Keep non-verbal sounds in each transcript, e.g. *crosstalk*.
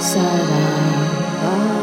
Yo,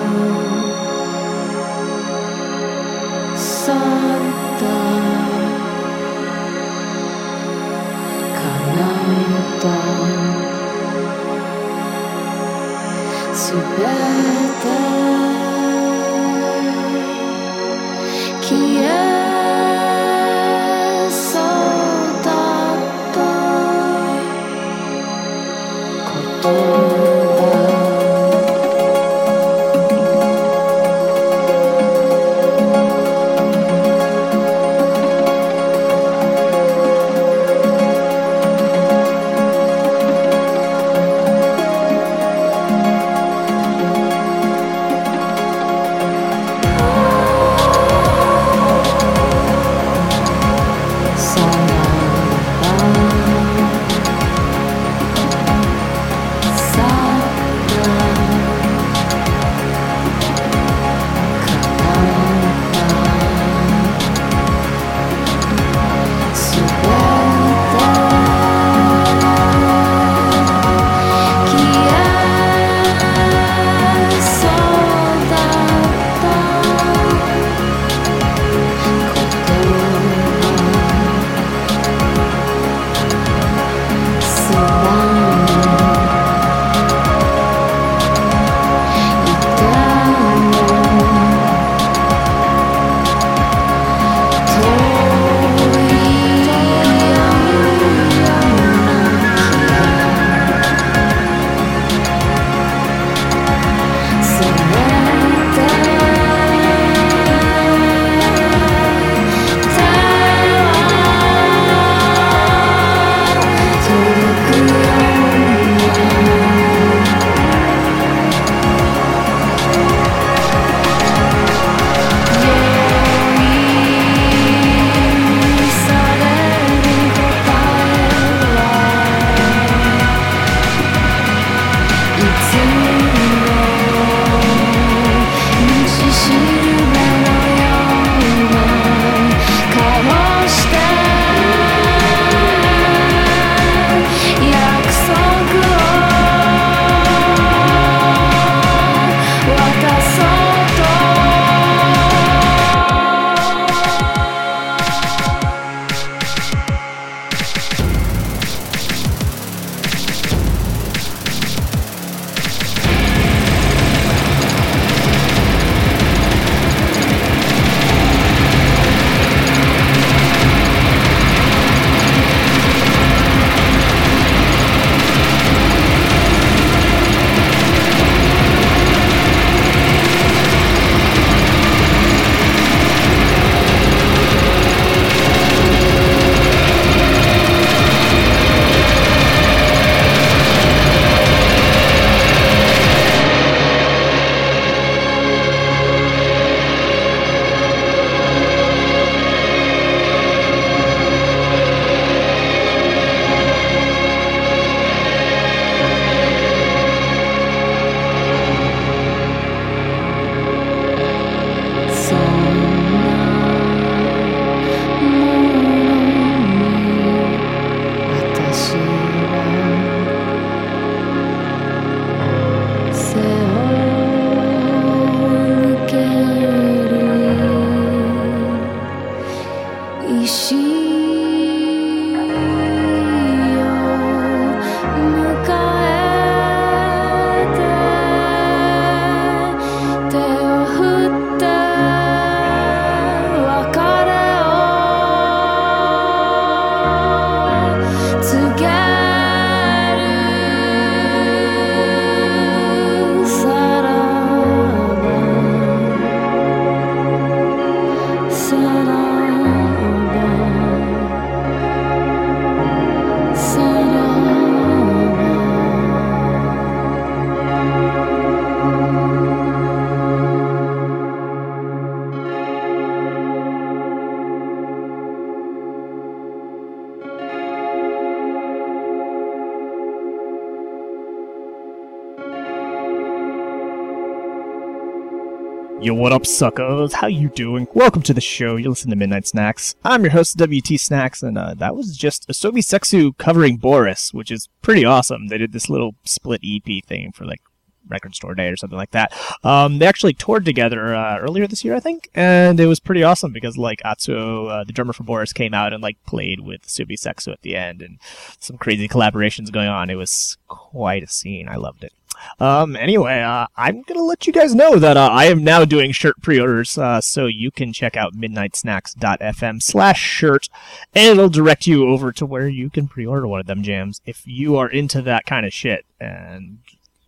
what up, suckers? How you doing? Welcome to the show. You listen to Midnight Snacks. I'm your host, WT Snacks, and uh, that was just Asobi Seksu covering Boris, which is pretty awesome. They did this little split EP thing for like record store day or something like that. Um, they actually toured together uh, earlier this year, I think, and it was pretty awesome because like Atsuo, uh, the drummer for Boris, came out and like played with Subi Sexu at the end, and some crazy collaborations going on. It was quite a scene. I loved it. Um, anyway, uh, I'm gonna let you guys know that uh, I am now doing shirt pre-orders, uh, so you can check out midnightsnacks.fm slash shirt, and it'll direct you over to where you can pre-order one of them jams if you are into that kind of shit, and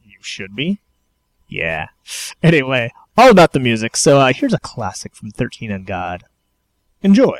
you should be. Yeah. Anyway, all about the music. So uh, here's a classic from 13 and God. Enjoy.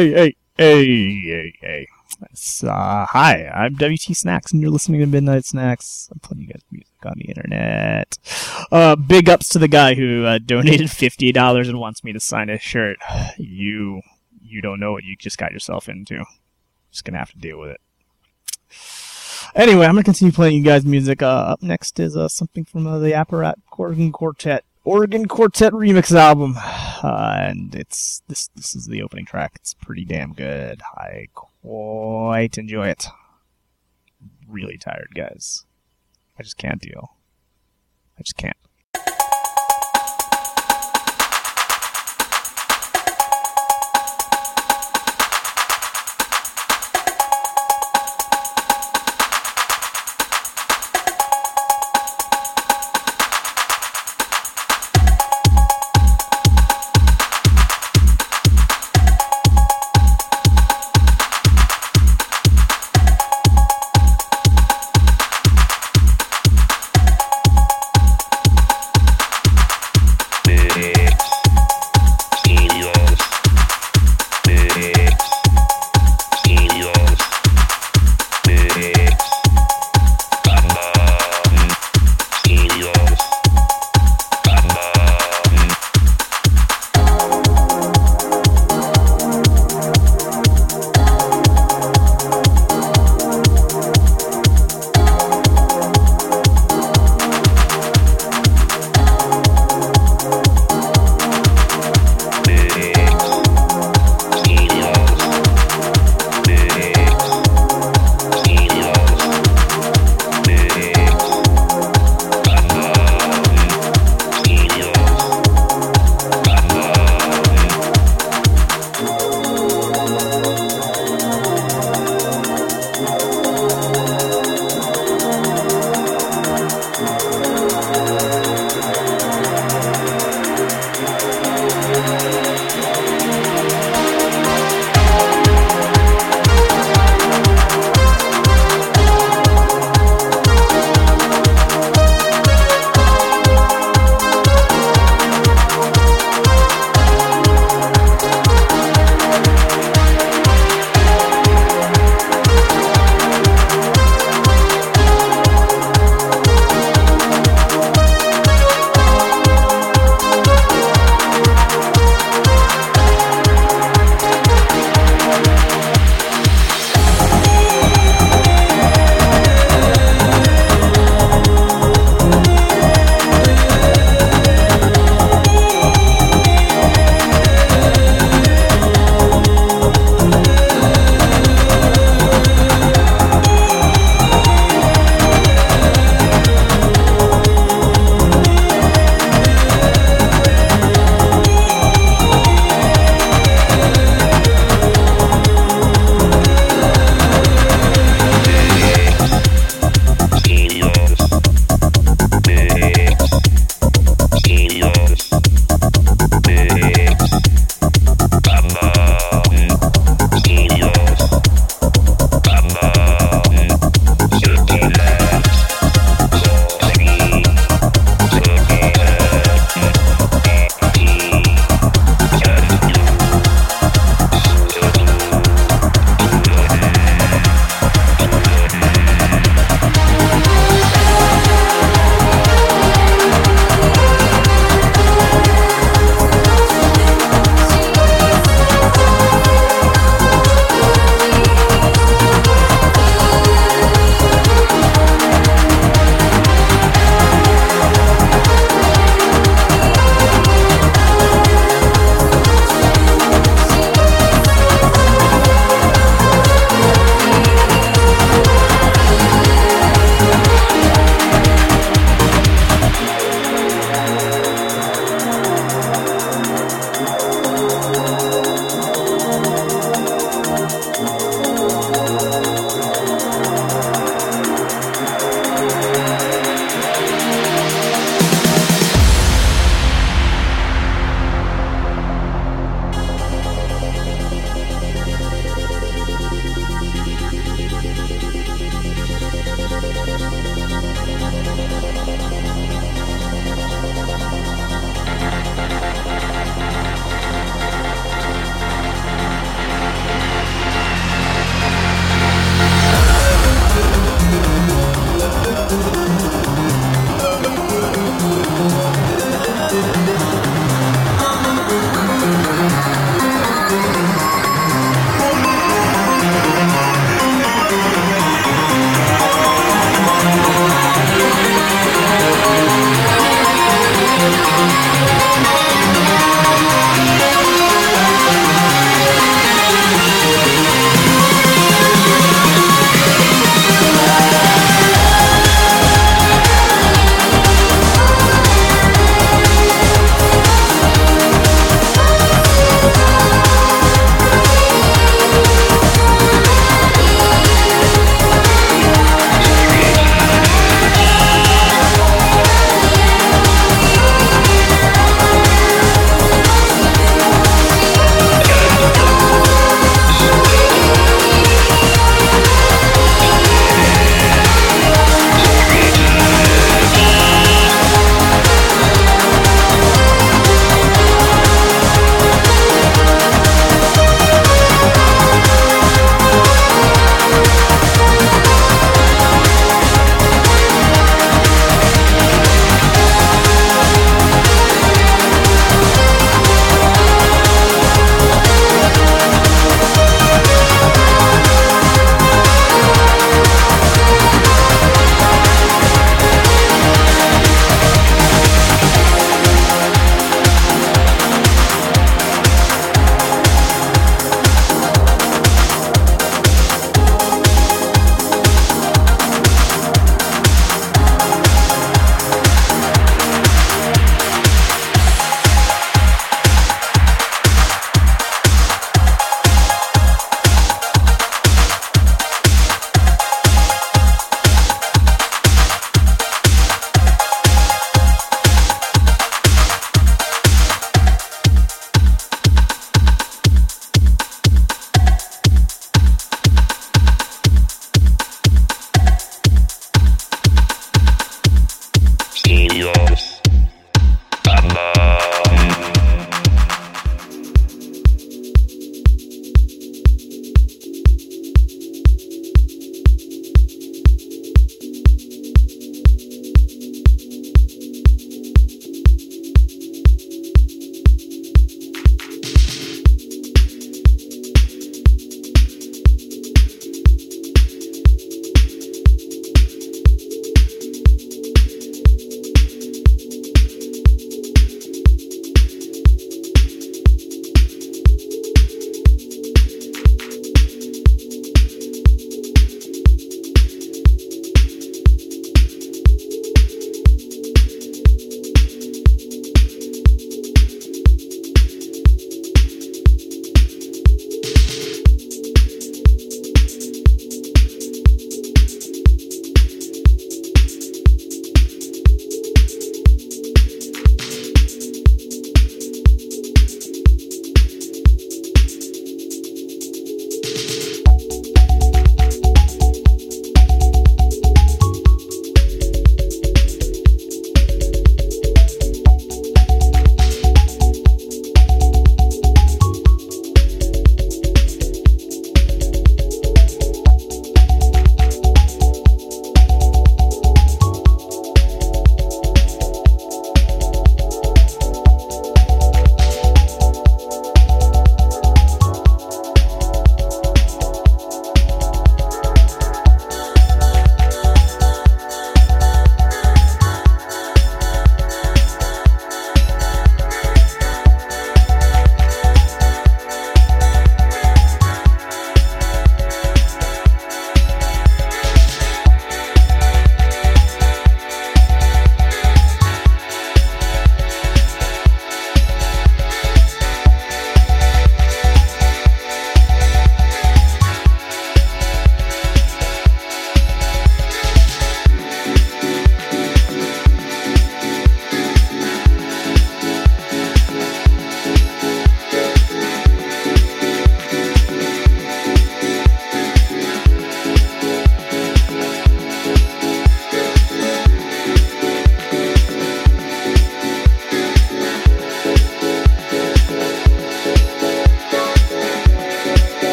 Hey, hey, hey, hey, hey. Uh, hi, I'm WT Snacks, and you're listening to Midnight Snacks. I'm playing you guys music on the internet. Uh, big ups to the guy who uh, donated *laughs* fifty dollars and wants me to sign a shirt. You, you don't know what you just got yourself into. Just gonna have to deal with it. Anyway, I'm gonna continue playing you guys music. Uh, up next is uh, something from uh, the Apparat Organ Quartet Organ Quartet remix album, uh, *sighs* and it's this. This is the opening track. It's pretty damn good. I quite enjoy it. Really tired, guys. I just can't deal. I just can't.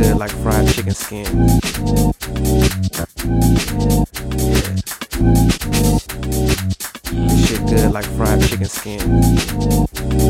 good like fried chicken skin. Yeah. Shit good like fried chicken skin.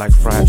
like Friday.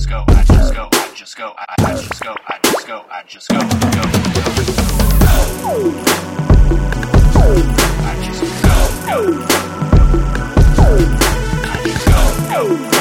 just go, I just go, I just go, I just go, I just go, I just go, go. I just go, go. I just go, go.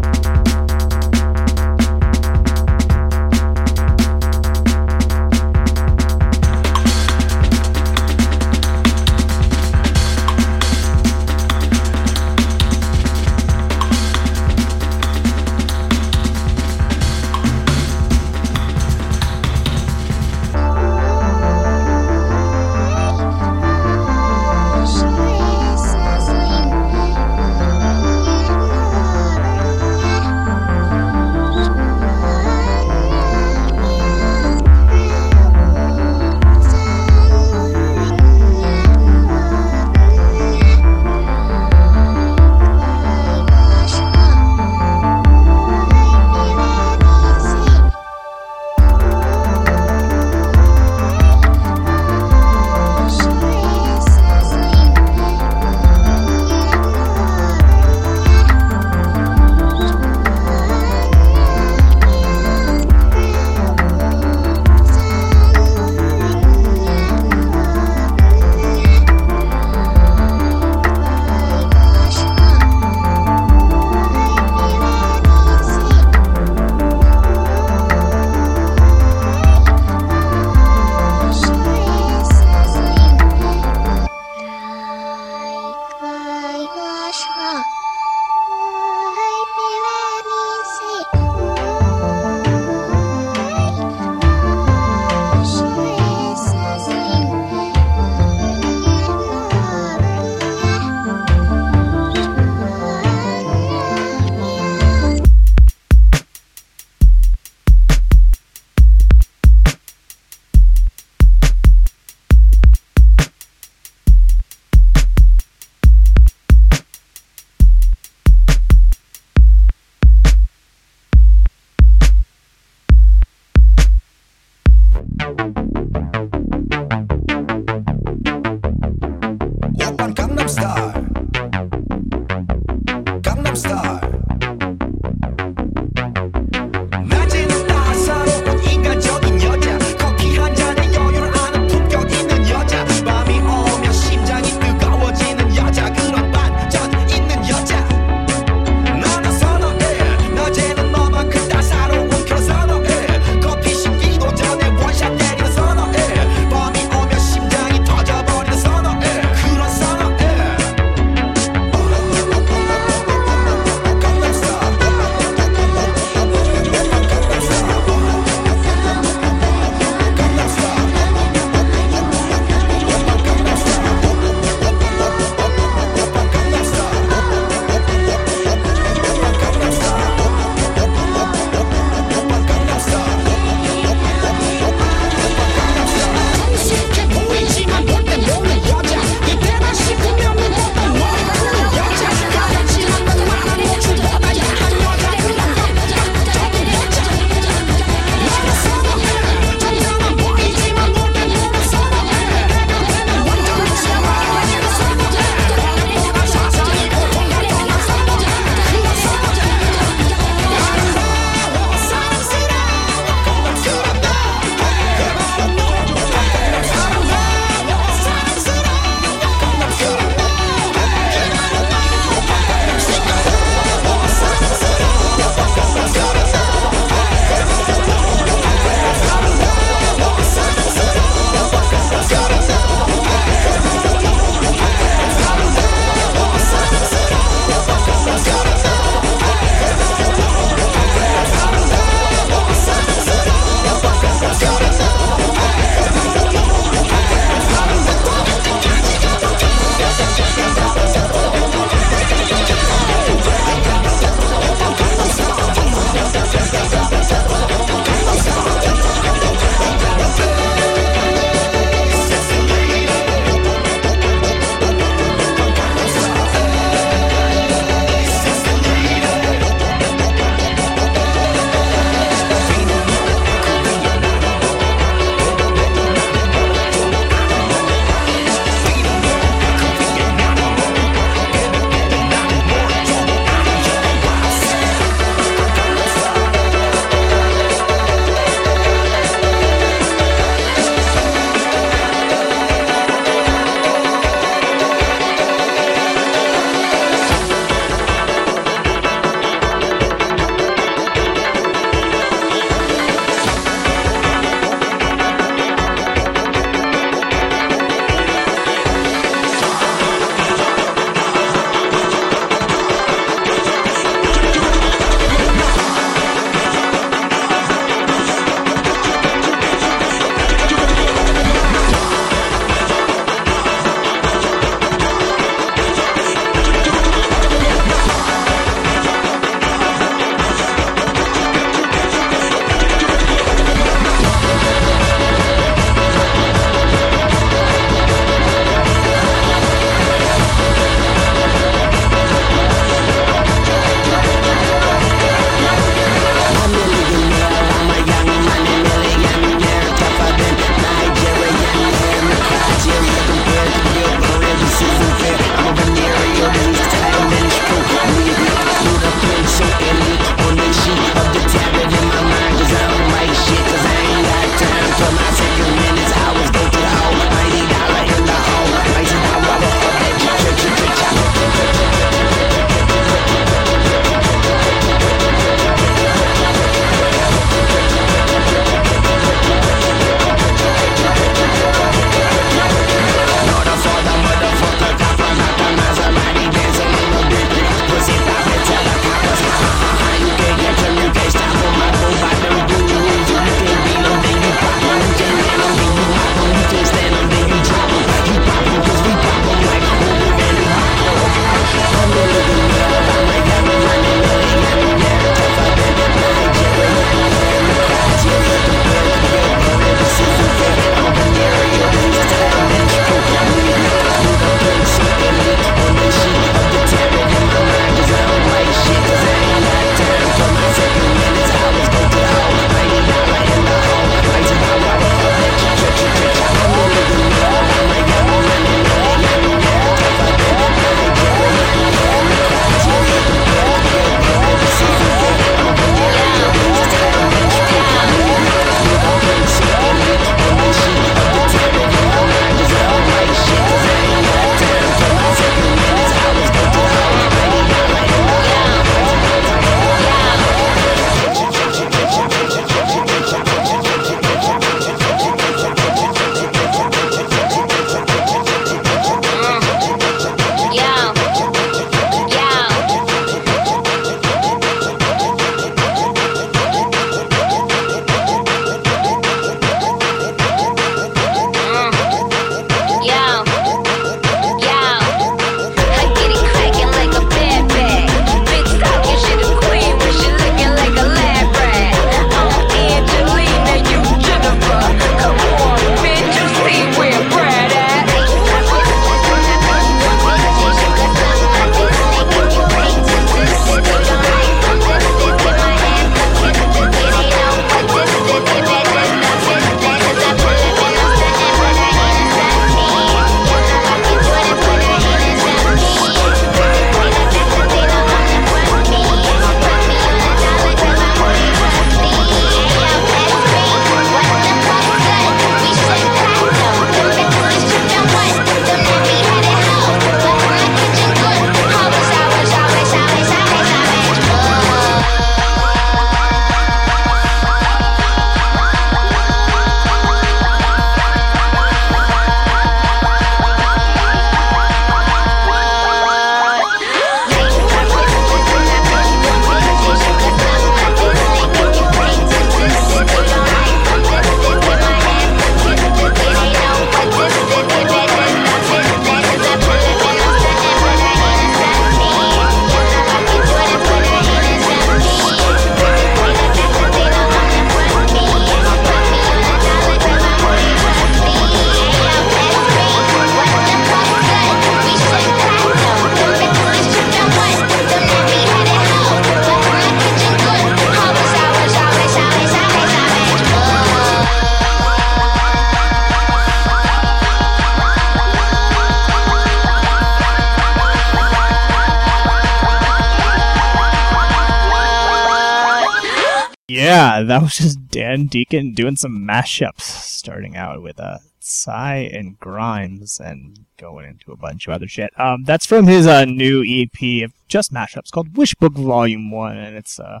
That was just Dan Deacon doing some mashups, starting out with a Psy and Grimes and going into a bunch of other shit. Um, that's from his uh, new EP of just mashups called Wishbook Volume 1, and it's, uh,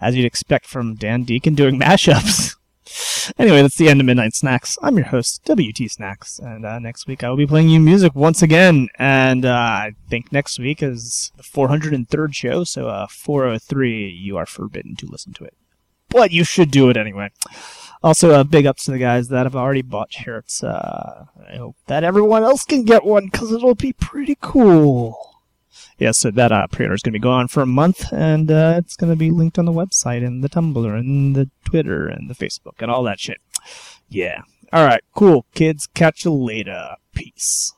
as you'd expect from Dan Deacon doing *laughs* mashups. anyway, that's the end of Midnight Snacks. I'm your host, WT Snacks, and uh, next week I will be playing you music once again. And uh, I think next week is the 403rd show, so uh, 403, you are forbidden to listen to it. But you should do it anyway. Also, uh, big ups to the guys that have already bought shirts. Uh, I hope that everyone else can get one because it'll be pretty cool. Yeah, so that uh, pre-order is going to be going for a month, and uh, it's going to be linked on the website and the Tumblr and the Twitter and the Facebook and all that shit. Yeah. All right, cool, kids. Catch you later. Peace.